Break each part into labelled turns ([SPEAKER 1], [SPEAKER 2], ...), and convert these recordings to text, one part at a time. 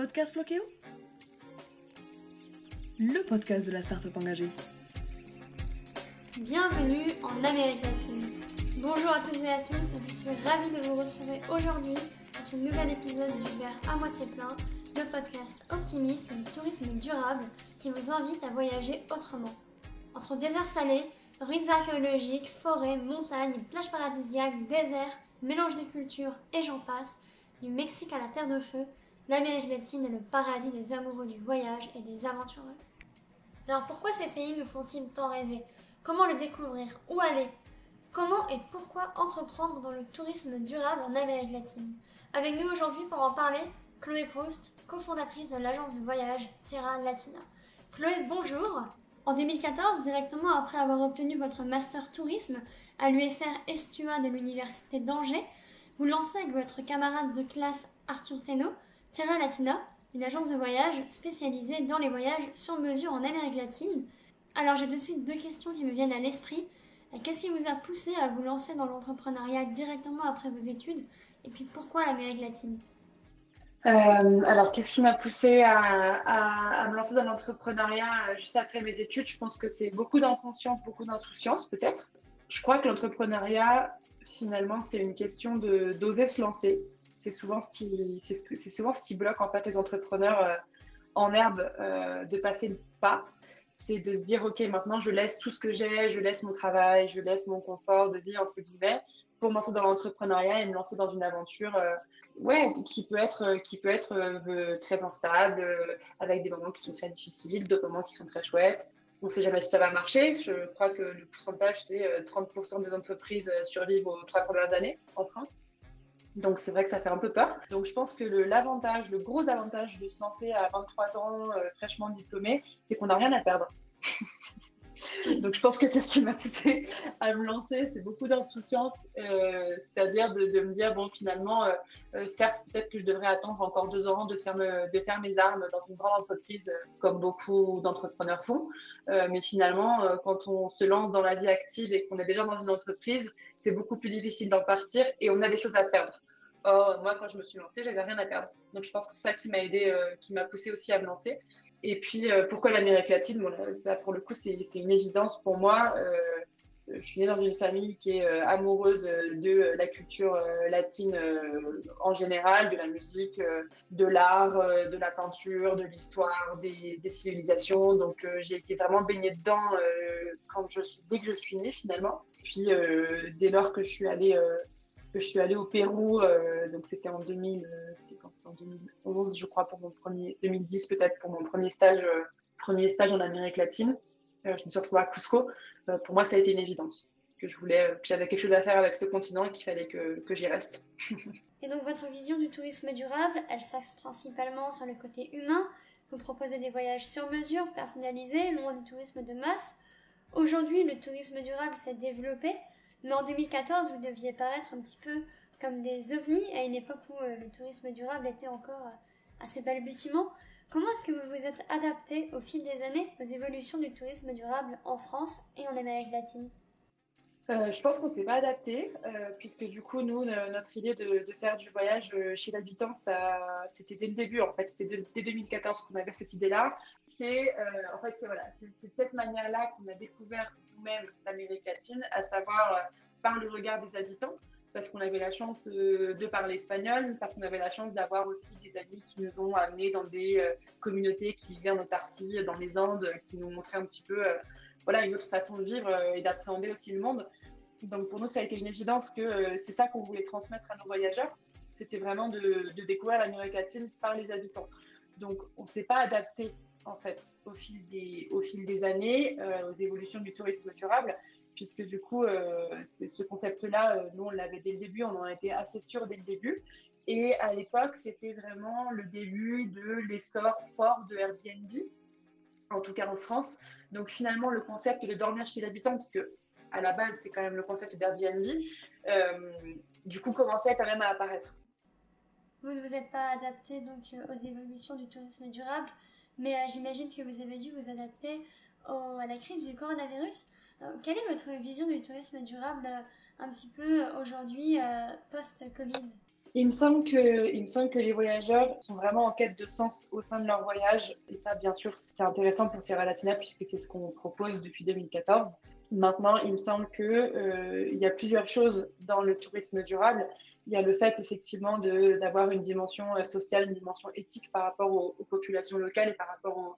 [SPEAKER 1] Podcast Floqueo Le podcast de la start-up engagée.
[SPEAKER 2] Bienvenue en Amérique latine. Bonjour à toutes et à tous, je suis ravie de vous retrouver aujourd'hui dans ce nouvel épisode du verre à moitié plein, le podcast optimiste du tourisme durable qui vous invite à voyager autrement. Entre déserts salés, ruines archéologiques, forêts, montagnes, plages paradisiaques, déserts, mélange de cultures et j'en passe, du Mexique à la Terre de Feu, l'Amérique latine est le paradis des amoureux du voyage et des aventureux. Alors pourquoi ces pays nous font-ils tant rêver? Comment les découvrir? Où aller? Comment et pourquoi entreprendre dans le tourisme durable en Amérique latine? Avec nous aujourd'hui pour en parler, Chloé Proust, cofondatrice de l'agence de voyage Terra Latina. Chloé, bonjour. En 2014, directement après avoir obtenu votre master tourisme à l'UFR Estua de l'Université d'Angers, vous lancez avec votre camarade de classe Arthur Teno Terra Latina, une agence de voyage spécialisée dans les voyages sur mesure en Amérique latine. Alors j'ai de suite deux questions qui me viennent à l'esprit. Qu'est-ce qui vous a poussé à vous lancer dans l'entrepreneuriat directement après vos études? Et puis pourquoi l'Amérique latine?
[SPEAKER 3] Euh, alors, qu'est-ce qui m'a poussé à, me lancer dans l'entrepreneuriat juste après mes études? Je pense que c'est beaucoup d'inconscience, beaucoup d'insouciance peut-être. Je crois que l'entrepreneuriat, finalement, c'est une question de d'oser se lancer. C'est souvent ce qui c'est souvent ce qui bloque en fait les entrepreneurs euh, en herbe euh, de passer le pas. C'est de se dire ok maintenant je laisse tout ce que j'ai, je laisse mon travail, je laisse mon confort de vie entre guillemets pour me lancer dans l'entrepreneuriat et me lancer dans une aventure euh, ouais qui peut être qui peut être très instable avec des moments qui sont très difficiles, d'autres moments qui sont très chouettes on ne sait jamais si ça va marcher. Je crois que le pourcentage, c'est 30% euh, des entreprises survivent aux trois premières années en France. Donc c'est vrai que ça fait un peu peur. Donc je pense que l'avantage, le, gros avantage de se lancer à 23 ans, euh, fraîchement diplômé, c'est qu'on n'a rien à perdre. Donc je pense que c'est ce qui m'a poussé à me lancer, c'est beaucoup d'insouciance, euh, c'est-à-dire de, me dire bon finalement, euh, euh, certes peut-être que je devrais attendre encore deux ans de faire, de faire mes armes dans une grande entreprise comme beaucoup d'entrepreneurs font, mais finalement quand on se lance dans la vie active et qu'on est déjà dans une entreprise, c'est beaucoup plus difficile d'en partir et on a des choses à perdre. Or moi quand je me suis lancée, j'avais rien à perdre. Donc je pense que c'est ça qui m'a aidé, qui m'a poussé aussi à me lancer. Et puis, euh, pourquoi l'Amérique latine? Ça, pour le coup, c'est une évidence pour moi. Euh, je suis née dans une famille qui est euh, amoureuse de la culture latine en général, de la musique, de l'art, de la peinture, de l'histoire, des, civilisations. Donc, j'ai été vraiment baignée dedans quand je dès que je suis née, finalement. Puis, dès lors que je suis allée je suis allée au Pérou, euh, donc c'était en 2000, euh, 2011, je crois, pour mon premier, 2010 peut-être pour mon premier stage, euh, premier stage en Amérique latine. je me suis retrouvée à Cusco. pour moi, ça a été une évidence que je voulais, que j'avais quelque chose à faire avec ce continent et qu'il fallait que, que j'y reste.
[SPEAKER 2] et donc votre vision du tourisme durable, elle s'axe principalement sur le côté humain. Vous proposez des voyages sur mesure, personnalisés, loin du tourisme de masse. Aujourd'hui, le tourisme durable s'est développé. Mais en 2014, vous deviez paraître un petit peu comme des ovnis à une époque où euh, le tourisme durable était encore euh, assez balbutiement. Comment est-ce que vous vous êtes adapté au fil des années aux évolutions du tourisme durable en France et en Amérique latine?
[SPEAKER 3] Euh, je pense qu'on ne s'est pas adapté, puisque du coup, nous, notre idée de, faire du voyage chez l'habitant, c'était dès le début, en fait, c'était dès 2014 qu'on avait cette idée-là. C'est en fait, voilà, de cette manière-là qu'on a découvert même l'Amérique latine, à savoir euh, par le regard des habitants, parce qu'on avait la chance euh, de parler espagnol, parce qu'on avait la chance d'avoir aussi des amis qui nous ont amenés dans des euh, communautés qui vivaient en autarcie, dans les Andes, qui nous montraient un petit peu voilà, une autre façon de vivre et d'appréhender aussi le monde. Donc pour nous, ça a été une évidence que c'est ça qu'on voulait transmettre à nos voyageurs. C'était vraiment de, de découvrir l'Amérique latine par les habitants. Donc on ne s'est pas adapté en fait au fil des, années euh, aux évolutions du tourisme durable, puisque du coup, euh, ce concept-là, euh, nous, on l'avait dès le début, on en était assez sûr dès le début. Et à l'époque, c'était vraiment le début de l'essor fort de Airbnb, en tout cas en France. Donc finalement, le concept de dormir chez l'habitant, parce que à la base, c'est quand même le concept d'Airbnb, du coup, commençait quand même à apparaître?
[SPEAKER 2] Vous ne vous êtes pas adapté donc aux évolutions du tourisme durable mais euh, j'imagine que vous avez dû vous adapter à la crise du coronavirus. Euh, quelle est votre vision du tourisme durable euh, un petit peu aujourd'hui post-Covid?
[SPEAKER 3] Il me, semble que, il me semble que les voyageurs sont vraiment en quête de sens au sein de leur voyage. Et ça, bien sûr, c'est intéressant pour Tierra Latina puisque c'est ce qu'on propose depuis 2014. Maintenant, il me semble qu'il euh, y a plusieurs choses dans le tourisme durable. Il y a le fait effectivement d'avoir une dimension euh, sociale, une dimension éthique par rapport aux, populations locales et par rapport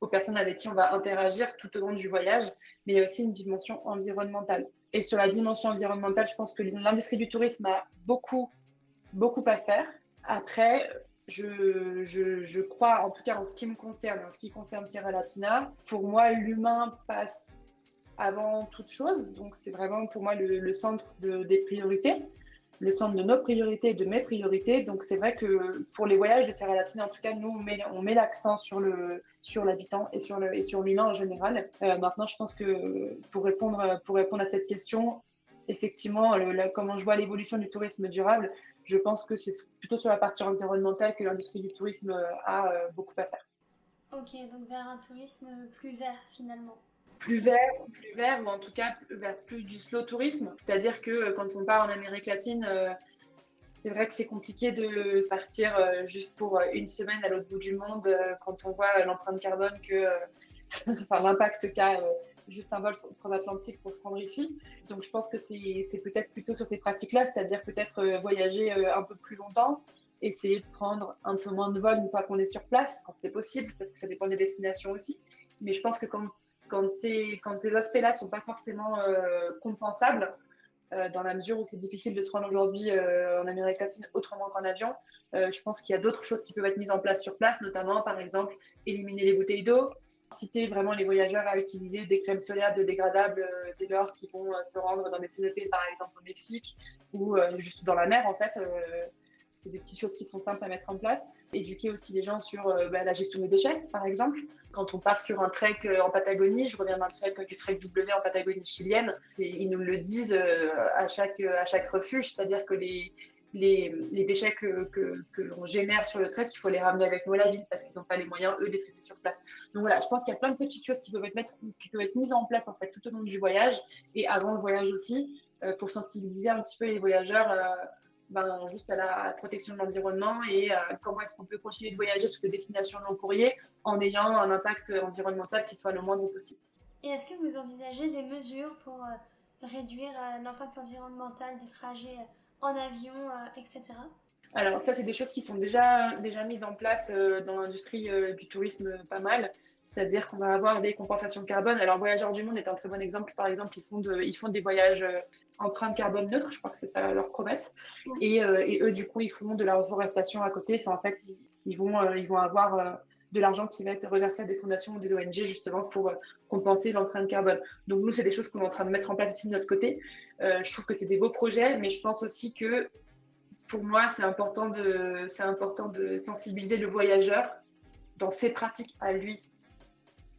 [SPEAKER 3] aux, personnes avec qui on va interagir tout au long du voyage, mais il y a aussi une dimension environnementale. Et sur la dimension environnementale, je pense que l'industrie du tourisme a beaucoup, beaucoup à faire. Après, je, je, je, crois, en tout cas en ce qui me concerne, en ce qui concerne Tierra Latina, pour moi, l'humain passe avant toute chose. Donc, c'est vraiment pour moi le, centre de, des priorités, le centre de nos priorités de mes priorités. Donc, c'est vrai que pour les voyages de Terre Latine, en tout cas, nous, on met, l'accent sur l'habitant et sur et sur l'humain en général. Euh, maintenant, je pense que pour répondre pour répondre à cette question, effectivement, comment je vois l'évolution du tourisme durable, je pense que c'est plutôt sur la partie environnementale que l'industrie du tourisme a euh, beaucoup à faire.
[SPEAKER 2] Ok, donc vers un tourisme plus vert finalement
[SPEAKER 3] plus vert, plus vert, ou en tout cas vers plus du slow tourisme. C'est-à-dire que euh, quand on part en Amérique latine, euh, c'est vrai que c'est compliqué de partir euh, juste pour une semaine à l'autre bout du monde quand on voit l'empreinte carbone que, enfin l'impact qu'a juste un vol transatlantique pour se rendre ici. Donc je pense que c'est peut-être plutôt sur ces pratiques-là, c'est-à-dire peut-être voyager un peu plus longtemps, essayer de prendre un peu moins de vols une fois qu'on est sur place, quand c'est possible, parce que ça dépend des destinations aussi. Mais je pense que quand, ces, aspects-là ne sont pas forcément euh, compensables, euh, dans la mesure où c'est difficile de se rendre aujourd'hui euh, en Amérique latine autrement qu'en avion, je pense qu'il y a d'autres choses qui peuvent être mises en place sur place, notamment par exemple éliminer les bouteilles d'eau, inciter vraiment les voyageurs à utiliser des crèmes solaires biodégradables dès lors qu'ils vont se rendre dans des cénotés, par exemple au Mexique ou juste dans la mer en fait c'est des petites choses qui sont simples à mettre en place. Éduquer aussi les gens sur euh, bah, la gestion des déchets, par exemple. Quand on part sur un trek euh, en Patagonie, je reviens d'un trek du trek W en Patagonie chilienne, ils nous le disent euh, à, chaque, à chaque refuge, c'est-à-dire que les, les, les, déchets que, que, l'on génère sur le trek, il faut les ramener avec nous à la ville parce qu'ils n'ont pas les moyens, eux, de les sur place. Donc voilà, je pense qu'il y a plein de petites choses qui peuvent être mises en place en fait, tout au long du voyage et avant le voyage aussi, pour sensibiliser un petit peu les voyageurs ben, juste à la protection de l'environnement et euh, comment est-ce qu'on peut continuer de voyager sur des destinations long courrier en ayant un impact environnemental qui soit le moindre possible.
[SPEAKER 2] Et est-ce que vous envisagez des mesures pour euh, réduire euh, l'impact environnemental des trajets en avion, etc.
[SPEAKER 3] Alors ça, c'est des choses qui sont déjà, déjà mises en place dans l'industrie du tourisme pas mal. C'est-à-dire qu'on va avoir des compensations carbone. Alors Voyageurs du Monde est un très bon exemple. Par exemple, ils font, de, ils font des voyages empreinte carbone neutre, je crois que c'est ça leur promesse. Et, euh, et, eux, du coup, ils font de la reforestation à côté. Enfin, en fait, ils, vont, euh, ils vont avoir euh, de l'argent qui va être reversé à des fondations ou des ONG justement pour compenser l'empreinte carbone. Donc nous, c'est des choses qu'on est en train de mettre en place ici de notre côté. je trouve que c'est des beaux projets, mais je pense aussi que pour moi, c'est important de, c'est important de sensibiliser le voyageur dans ses pratiques à lui.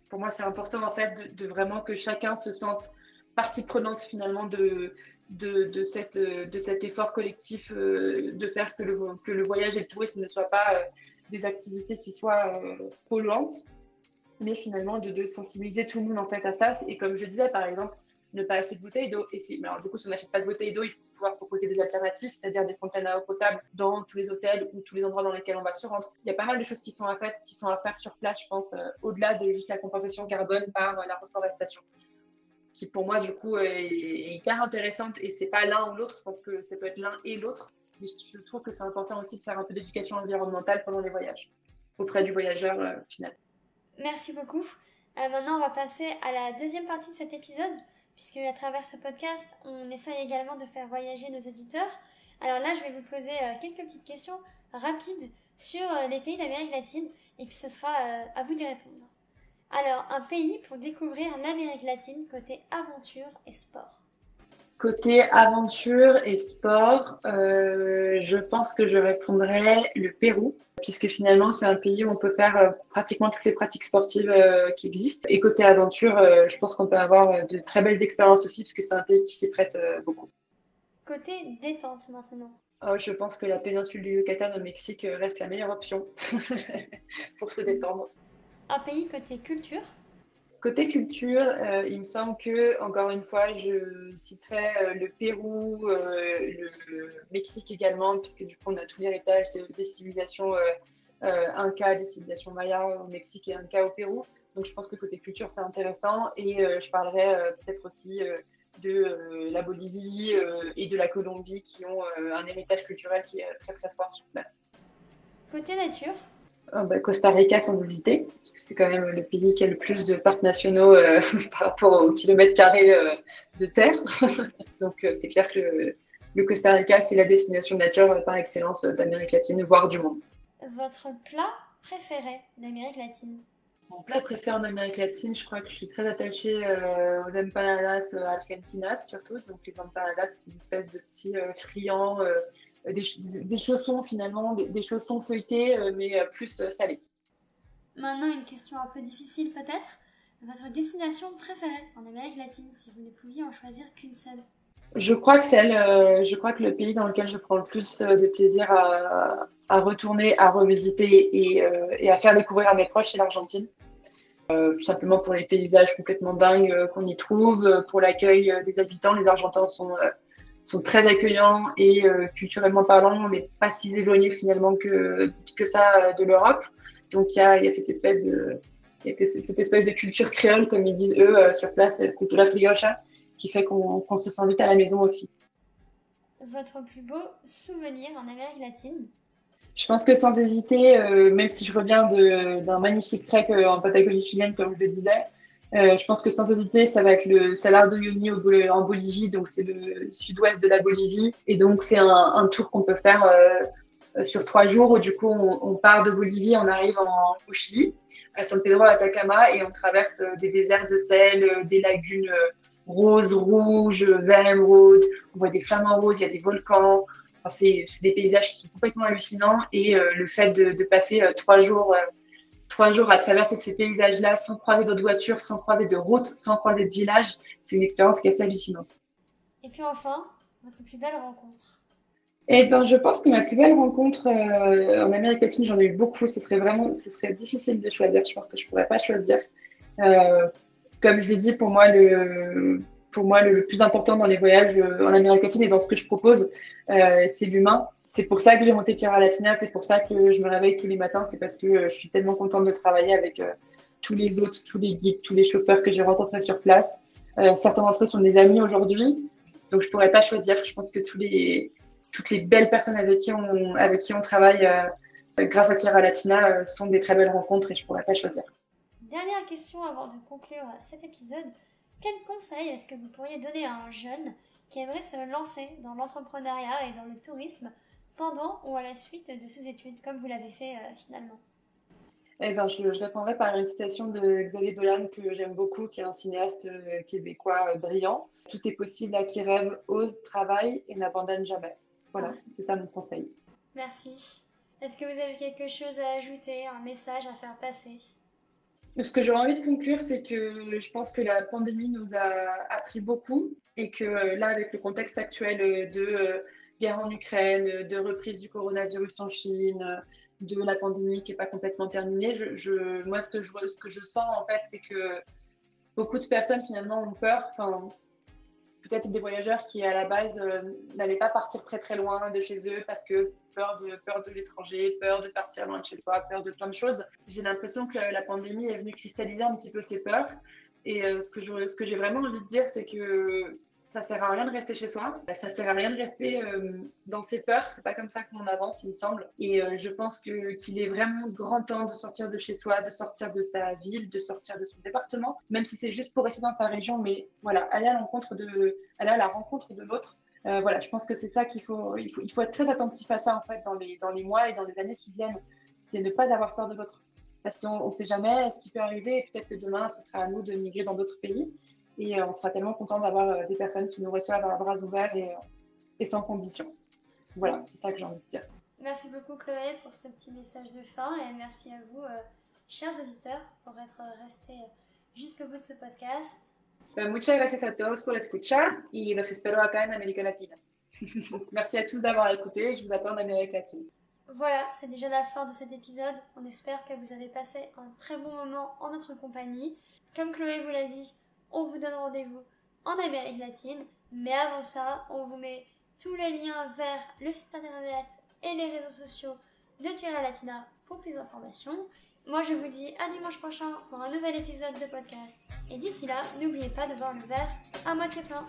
[SPEAKER 3] Pour moi, c'est important en fait de, de, vraiment que chacun se sente partie prenante finalement de, de, cette, de cet effort collectif euh, de faire que le, que le voyage et le tourisme ne soient pas euh, des activités qui soient euh, polluantes, mais finalement de, sensibiliser tout le monde en fait à ça. Et comme je disais, par exemple, ne pas acheter de bouteilles d'eau. Et alors, du coup, si on n'achète pas de bouteilles d'eau, il faut pouvoir proposer des alternatives, c'est-à-dire des fontaines à eau potable dans tous les hôtels ou tous les endroits dans lesquels on va se rendre. Il y a pas mal de choses qui sont à faire, qui sont à faire sur place, je pense, au-delà de juste la compensation carbone par la reforestation qui pour moi du coup est, hyper intéressante et c'est pas l'un ou l'autre, je pense que ça peut être l'un et l'autre, mais je trouve que c'est important aussi de faire un peu d'éducation environnementale pendant les voyages, auprès du voyageur euh, final.
[SPEAKER 2] Merci beaucoup. Euh, maintenant on va passer à la deuxième partie de cet épisode, puisque à travers ce podcast on essaye également de faire voyager nos auditeurs. Alors là je vais vous poser euh, quelques petites questions rapides sur les pays d'Amérique latine et puis ce sera à vous d'y répondre. Alors, un pays pour découvrir l'Amérique latine côté aventure et sport.
[SPEAKER 3] Côté aventure et sport, euh, je pense que je répondrais le Pérou, puisque finalement c'est un pays où on peut faire euh, pratiquement toutes les pratiques sportives euh, qui existent. Et côté aventure, je pense qu'on peut avoir de très belles expériences aussi, puisque c'est un pays qui s'y prête beaucoup.
[SPEAKER 2] Côté détente maintenant.
[SPEAKER 3] Oh, je pense que la péninsule du Yucatan au Mexique reste la meilleure option pour se détendre.
[SPEAKER 2] Un pays côté culture?
[SPEAKER 3] Côté culture, euh, il me semble que, encore une fois, je citerai euh, le Pérou, euh, le Mexique également, puisque du coup, on a tout l'héritage des civilisations Inca, des civilisations Maya au Mexique et Inca au Pérou. Donc, je pense que côté culture, c'est intéressant. Et je parlerai peut-être aussi de la Bolivie et de la Colombie qui ont un héritage culturel qui est très, très fort sur place.
[SPEAKER 2] Côté nature?
[SPEAKER 3] Bah, Costa Rica sans hésiter, parce que c'est quand même le pays qui a le plus de parcs nationaux euh, par rapport au kilomètre carré euh, de terre. Donc euh, c'est clair que le, Costa Rica, c'est la destination nature par excellence d'Amérique latine, voire du monde.
[SPEAKER 2] Votre plat préféré d'Amérique latine?
[SPEAKER 3] Mon plat préféré en Amérique latine, je crois que je suis très attachée aux empanadas argentinas surtout. Donc les empanadas, c'est des espèces de petits friands des, chaussons finalement, des, chaussons feuilletés, euh, mais euh, plus euh, salés.
[SPEAKER 2] Maintenant, une question un peu difficile peut-être. Votre destination préférée en Amérique latine, si vous ne pouviez en choisir qu'une seule?
[SPEAKER 3] Je crois que celle, je crois que le pays dans lequel je prends le plus de plaisir à, retourner, à revisiter et, à faire découvrir à mes proches, c'est l'Argentine. tout simplement pour les paysages complètement dingues qu'on y trouve, pour l'accueil des habitants. Les Argentins sont sont très accueillants et euh, culturellement parlant, on n'est pas si éloigné finalement que, que ça euh, de l'Europe. Donc il y a, y a, cette espèce de cette espèce de culture créole, comme ils disent eux euh, sur place, cultura criocha, qui fait qu'on se sent vite à la maison aussi.
[SPEAKER 2] Votre plus beau souvenir en Amérique latine?
[SPEAKER 3] Je pense que sans hésiter, même si je reviens d'un magnifique trek en Patagonie chilienne, comme je le disais, euh, je pense que sans hésiter, ça va être le Salar de Uyuni en Bolivie, donc c'est le sud-ouest de la Bolivie. Et donc c'est un, tour qu'on peut faire euh, sur trois jours. Du coup, on, part de Bolivie, on arrive en, au Chili, à San Pedro Atacama, et on traverse euh, des déserts de sel, des lagunes roses, rouges, vert émeraude. On voit des flamants roses, il y a des volcans. Enfin, c'est des paysages qui sont complètement hallucinants. Et le fait de passer trois jours trois jours à traverser ces paysages-là sans croiser d'autres voitures, sans croiser de routes, sans croiser de villages. C'est une expérience qui est assez hallucinante.
[SPEAKER 2] Et puis enfin, votre plus belle rencontre
[SPEAKER 3] eh ben, je pense que ma plus belle rencontre euh, en Amérique latine, j'en ai eu beaucoup. Ce serait vraiment, ce serait difficile de choisir. Je pense que je pourrais pas choisir. Euh, comme je l'ai dit, pour moi, le, pour moi, le, plus important dans les voyages euh, en Amérique latine et dans ce que je propose, euh, c'est l'humain. C'est pour ça que j'ai monté Tierra Latina, c'est pour ça que je me réveille tous les matins, c'est parce que euh, je suis tellement contente de travailler avec tous les autres, tous les guides, tous les chauffeurs que j'ai rencontrés sur place. certains d'entre eux sont des amis aujourd'hui, donc je pourrais pas choisir. Je pense que toutes les belles personnes avec qui on, avec qui on travaille grâce à Tierra Latina sont des très belles rencontres et je pourrais pas choisir.
[SPEAKER 2] Dernière question avant de conclure cet épisode. Quel conseil est-ce que vous pourriez donner à un jeune qui aimerait se lancer dans l'entrepreneuriat et dans le tourisme pendant ou à la suite de ses études, comme vous l'avez fait euh, finalement?
[SPEAKER 3] Eh ben, je, répondrai par une citation de Xavier Dolan que j'aime beaucoup, qui est un cinéaste euh, québécois euh, brillant. Tout est possible à qui rêve, ose, travaille et n'abandonne jamais. Voilà, c'est ça mon conseil.
[SPEAKER 2] Merci. Est-ce que vous avez quelque chose à ajouter, un message à faire passer?
[SPEAKER 3] Ce que j'aurais envie de conclure, c'est que je pense que la pandémie nous a appris beaucoup et que euh, là, avec le contexte actuel euh, de euh, guerre en Ukraine, de reprise du coronavirus en Chine, de la pandémie qui n'est pas complètement terminée, moi, ce que, je, sens, en fait, c'est que beaucoup de personnes, finalement, ont peur. Peut-être des voyageurs qui, à la base, n'allaient pas partir très, très loin de chez eux parce que peur de, peur de l'étranger, peur de partir loin de chez soi, peur de plein de choses. J'ai l'impression que la pandémie est venue cristalliser un petit peu ces peurs. Et euh, ce que j'ai vraiment envie de dire, c'est que ça sert à rien de rester chez soi. Ça sert à rien de rester euh, dans ses peurs. C'est pas comme ça qu'on avance, il me semble. Et euh, je pense que qu'il est vraiment grand temps de sortir de chez soi, de sortir de sa ville, de sortir de son département, même si c'est juste pour rester dans sa région. Mais voilà, aller à l'encontre de, aller à la rencontre de l'autre euh, voilà, je pense que c'est ça qu'il faut il, faut. il faut être très attentif à ça en fait dans les, dans les mois et dans les années qui viennent. C'est ne pas avoir peur de l'autre. Parce qu'on ne sait jamais ce qui peut arriver. Peut-être que demain, ce sera à nous de migrer dans d'autres pays. Et euh, on sera tellement content d'avoir euh, des personnes qui nous reçoivent à bras ouverts et, et sans condition. Voilà, c'est ça que j'ai envie de dire.
[SPEAKER 2] Merci beaucoup Chloé pour ce petit message de fin et merci à vous, chers auditeurs, pour être restés jusqu'au bout de ce podcast.
[SPEAKER 3] Pues muchas gracias a todos por escuchar y los espero acá en América Latina. Merci à tous d'avoir écouté. Je vous attends en Amérique latine.
[SPEAKER 2] Voilà, c'est déjà la fin de cet épisode. On espère que vous avez passé un très bon moment en notre compagnie. Comme Chloé vous l'a dit, on vous donne rendez-vous en Amérique latine. Mais avant ça, on vous met tous les liens vers le site internet et les réseaux sociaux de Tira Latina pour plus d'informations. Moi, je vous dis à dimanche prochain pour un nouvel épisode de podcast. Et d'ici là, n'oubliez pas de voir le verre à moitié plein.